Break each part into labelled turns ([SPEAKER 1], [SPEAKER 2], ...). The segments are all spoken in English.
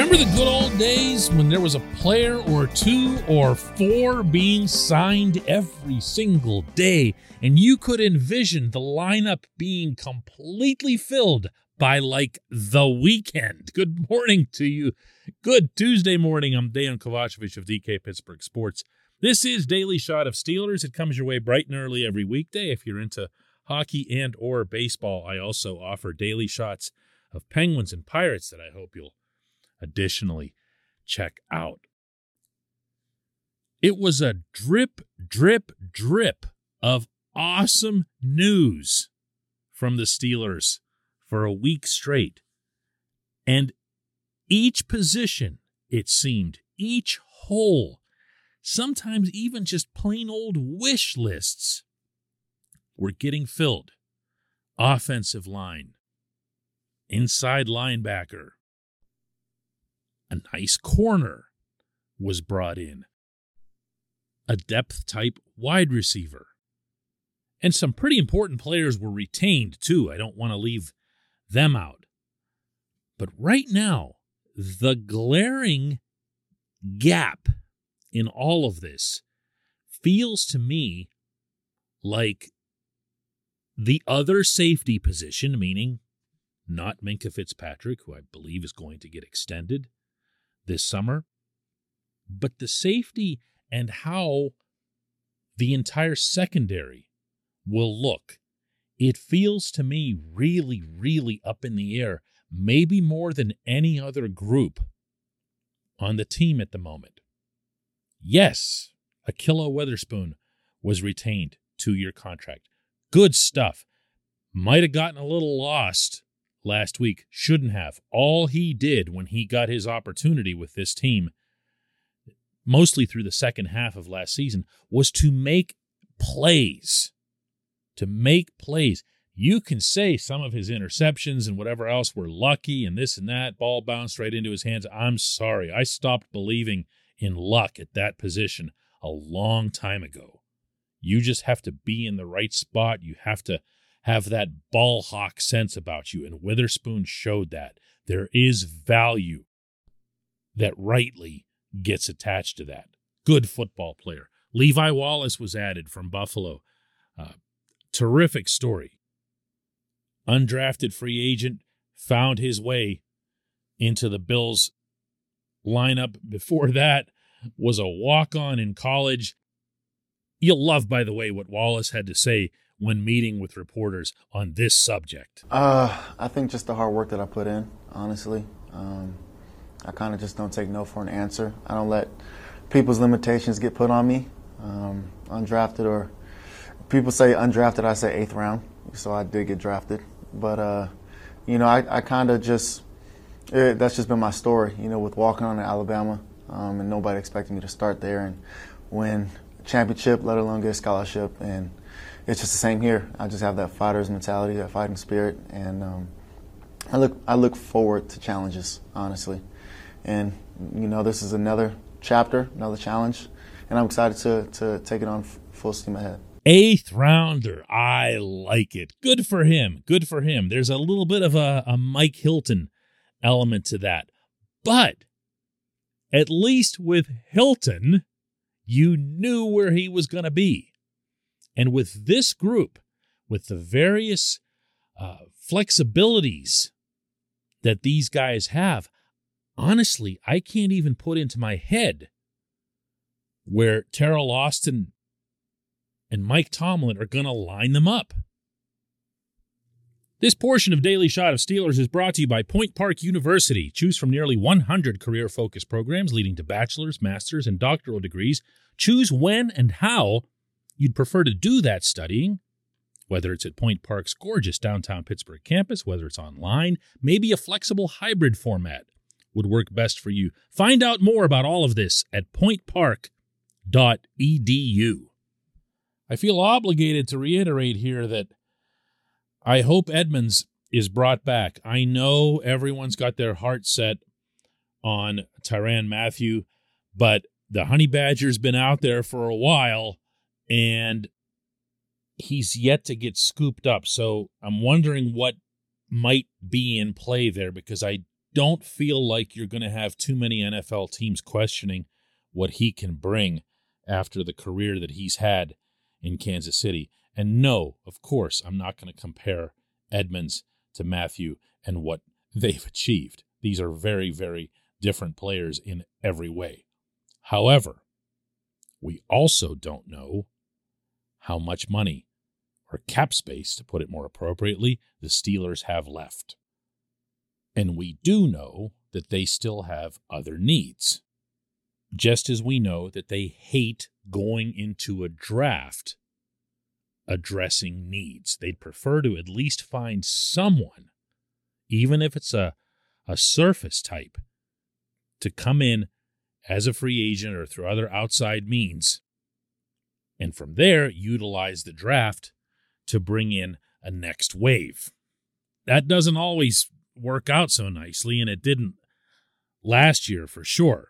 [SPEAKER 1] Remember the good old days when there was a player or two or four being signed every single day, and you could envision the lineup being completely filled by like the weekend? Good morning to you. Good Tuesday morning. I'm Dan Kovacevic of DK Pittsburgh Sports. This is Daily Shot of Steelers. It comes your way bright and early every weekday if you're into hockey and or baseball. I also offer daily shots of Penguins and Pirates that I hope you'll additionally check out. It was a drip, drip, drip of awesome news from the Steelers for a week straight. And each position, it seemed, each hole, sometimes even just plain old wish lists, were getting filled. Offensive line, inside linebacker, a nice corner was brought in, a depth type wide receiver. And some pretty important players were retained too. I don't want to leave them out. But right now, the glaring gap in all of this feels to me like the other safety position, meaning not Minkah Fitzpatrick, who I believe is going to get extended, this summer, but the safety and how the entire secondary will look. It feels to me really, really up in the air, maybe more than any other group on the team at the moment. Yes, Ahkello Witherspoon was retained two year contract. Good stuff. Might have gotten a little lost last week. Shouldn't have. All he did when he got his opportunity with this team, mostly through the second half of last season, was to make plays. To make plays. You can say some of his interceptions and whatever else were lucky and this and that, ball bounced right into his hands. I'm sorry. I stopped believing in luck at that position a long time ago. You just have to be in the right spot. You have to have that ball hawk sense about you. And Witherspoon showed that. There is value that rightly gets attached to that. Good football player. Levi Wallace was added from Buffalo. Uh, terrific story. Undrafted free agent found his way into the Bills lineup. Before that was a walk on in college. You'll love, by the way, what Wallace had to say when meeting with reporters on this subject?
[SPEAKER 2] Uh, I think just the hard work that I put in, honestly. Um, I kind of just don't take no for an answer. I don't let people's limitations get put on me. Um, undrafted or people say undrafted, I say eighth round. So I did get drafted. But, uh, you know, I, I kind of just, it, that's just been my story, you know, with walking on to Alabama um, and nobody expecting me to start there and win championship, let alone get a scholarship. And it's just the same here. I just have that fighter's mentality, that fighting spirit, and um, I look I look forward to challenges, honestly. And you know, this is another chapter, another challenge, and I'm excited to to take it on full steam ahead.
[SPEAKER 1] Eighth rounder, I like it. Good for him. Good for him. There's a little bit of a, a Mike Hilton element to that, but at least with Hilton, you knew where he was going to be. And with this group, with the various uh, flexibilities that these guys have, honestly, I can't even put into my head where Teryl Austin and Mike Tomlin are going to line them up. This portion of Daily Shot of Steelers is brought to you by Point Park University. Choose from nearly 100 career focused programs leading to bachelor's, master's, and doctoral degrees. Choose when and how you'd prefer to do that studying, whether it's at Point Park's gorgeous downtown Pittsburgh campus, whether it's online, maybe a flexible hybrid format would work best for you. Find out more about all of this at pointpark.edu. I feel obligated to reiterate here that I hope Edmunds is brought back. I know everyone's got their heart set on Tyrann Mathieu, but the Honey Badger's been out there for a while and he's yet to get scooped up. So I'm wondering what might be in play there because I don't feel like you're going to have too many NFL teams questioning what he can bring after the career that he's had in Kansas City. And no, of course, I'm not going to compare Edmunds to Mathieu and what they've achieved. These are very, very different players in every way. However, we also don't know how much money or cap space, to put it more appropriately, the Steelers have left. And we do know that they still have other needs. Just as we know that they hate going into a draft addressing needs. They'd prefer to at least find someone, even if it's a, a surface type, to come in as a free agent or through other outside means. And from there, utilize the draft to bring in a next wave. That doesn't always work out so nicely, and it didn't last year for sure.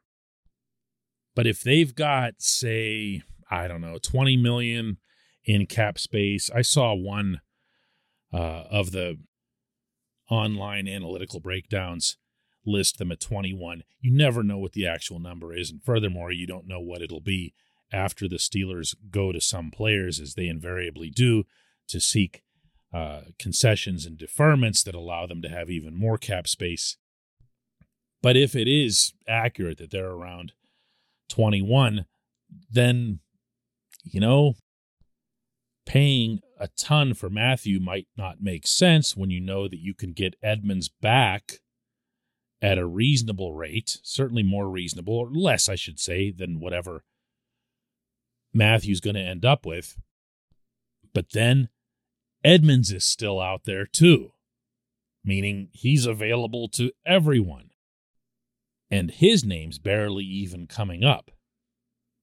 [SPEAKER 1] But if they've got, say, I don't know, 20 million in cap space, I saw one uh, of the online analytical breakdowns list them at 21. You never know what the actual number is. And furthermore, you don't know what it'll be after the Steelers go to some players, as they invariably do, to seek uh, concessions and deferments that allow them to have even more cap space. But if it is accurate that they're around 21, then, you know, paying a ton for Mathieu might not make sense when you know that you can get Edmunds back at a reasonable rate, certainly more reasonable, or less, I should say, than whatever Mathieu's going to end up with. But then Edmunds is still out there too, meaning he's available to everyone. And his name's barely even coming up.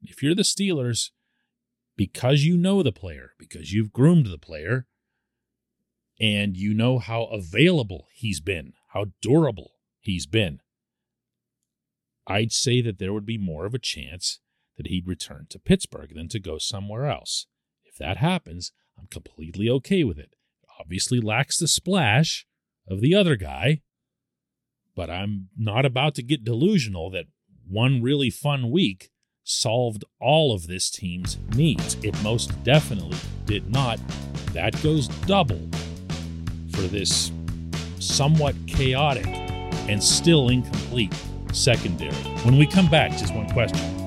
[SPEAKER 1] If you're the Steelers, because you know the player, because you've groomed the player, and you know how available he's been, how durable he's been, I'd say that there would be more of a chance that he'd return to Pittsburgh than to go somewhere else. If that happens, I'm completely okay with it. Obviously lacks the splash of the other guy, but I'm not about to get delusional that one really fun week solved all of this team's needs. It most definitely did not. That goes double for this somewhat chaotic and still incomplete secondary. When we come back, just one question.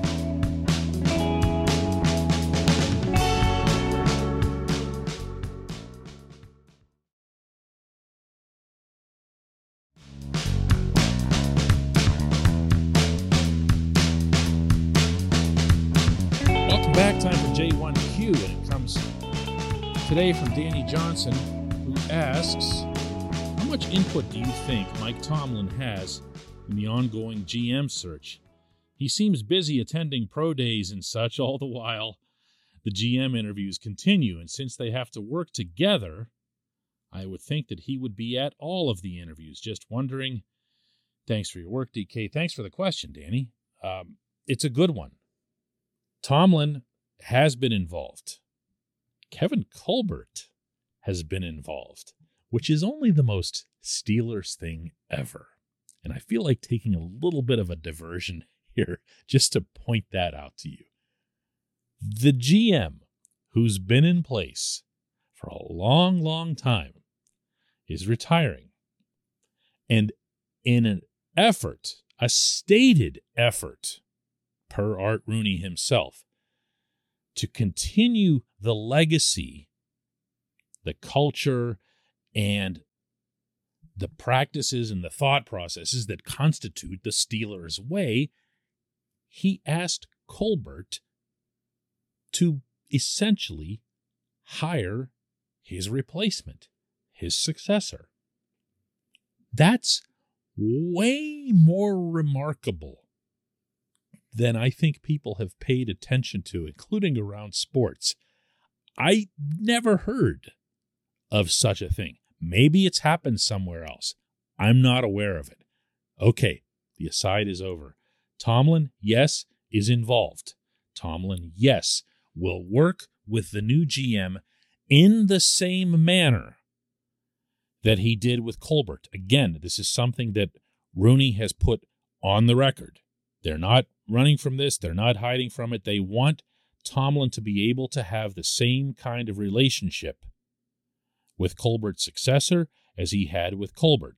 [SPEAKER 1] Welcome back. Time for J1Q, and it comes today from Danny Johnson, who asks How much input do you think Mike Tomlin has in the ongoing GM search? He seems busy attending pro days and such, all the while the GM interviews continue, and since they have to work together, I would think that he would be at all of the interviews. Just wondering. Thanks for your work, DK. Thanks for the question, Danny. Um, it's a good one. Tomlin has been involved. Kevin Colbert has been involved, which is only the most Steelers thing ever. And I feel like taking a little bit of a diversion here just to point that out to you. The GM, who's been in place for a long, long time, is retiring. And in an effort, a stated effort per Art Rooney himself, to continue the legacy, the culture, and the practices and the thought processes that constitute the Steelers' way, he asked Colbert to essentially hire his replacement, his successor. That's way more remarkable than I think people have paid attention to, including around sports. I never heard of such a thing. Maybe it's happened somewhere else. I'm not aware of it. Okay, the aside is over. Tomlin, yes, is involved. Tomlin, yes, will work with the new GM in the same manner that he did with Colbert. Again, this is something that Rooney has put on the record. They're not running from this, they're not hiding from it. They want Tomlin to be able to have the same kind of relationship with Colbert's successor as he had with Colbert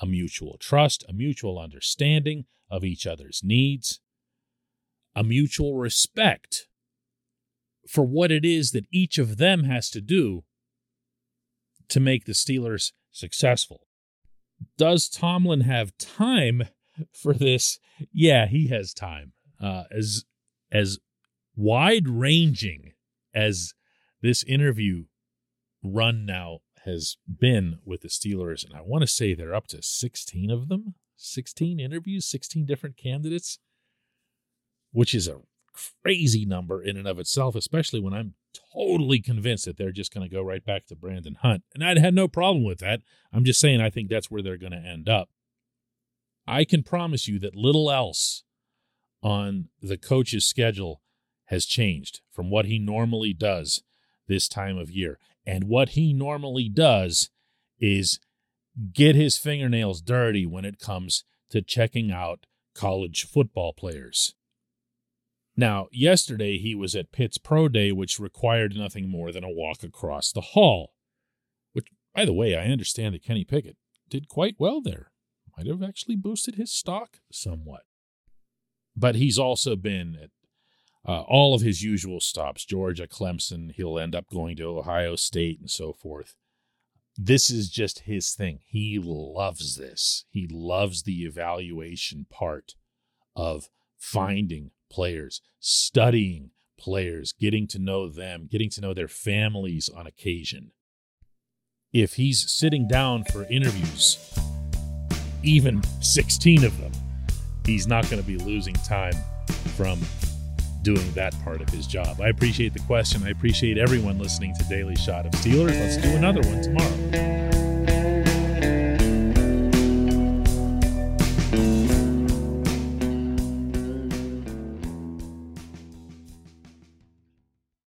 [SPEAKER 1] a mutual trust, a mutual understanding of each other's needs, a mutual respect for what it is that each of them has to do to make the Steelers successful. Does Tomlin have time for this? Yeah, he has time. Uh, as as wide ranging as this interview run now has been with the Steelers, and I want to say they're up to 16 of them, 16 interviews, 16 different candidates, which is a crazy number in and of itself, especially when I'm totally convinced that they're just going to go right back to Brandon Hunt. And I'd had no problem with that. I'm just saying I think that's where they're going to end up. I can promise you that little else on the coach's schedule has changed from what he normally does this time of year. And what he normally does is get his fingernails dirty when it comes to checking out college football players. Now, yesterday he was at Pitt's Pro Day, which required nothing more than a walk across the hall. Which, by the way, I understand that Kenny Pickett did quite well there. Might have actually boosted his stock somewhat. But he's also been at uh, all of his usual stops Georgia, Clemson. He'll end up going to Ohio State and so forth. This is just his thing. He loves this. He loves the evaluation part of finding players, studying players, getting to know them, getting to know their families on occasion. If he's sitting down for interviews, even 16 of them, he's not going to be losing time from doing that part of his job. I appreciate the question. I appreciate everyone listening to Daily Shot of Steelers. Let's do another one tomorrow.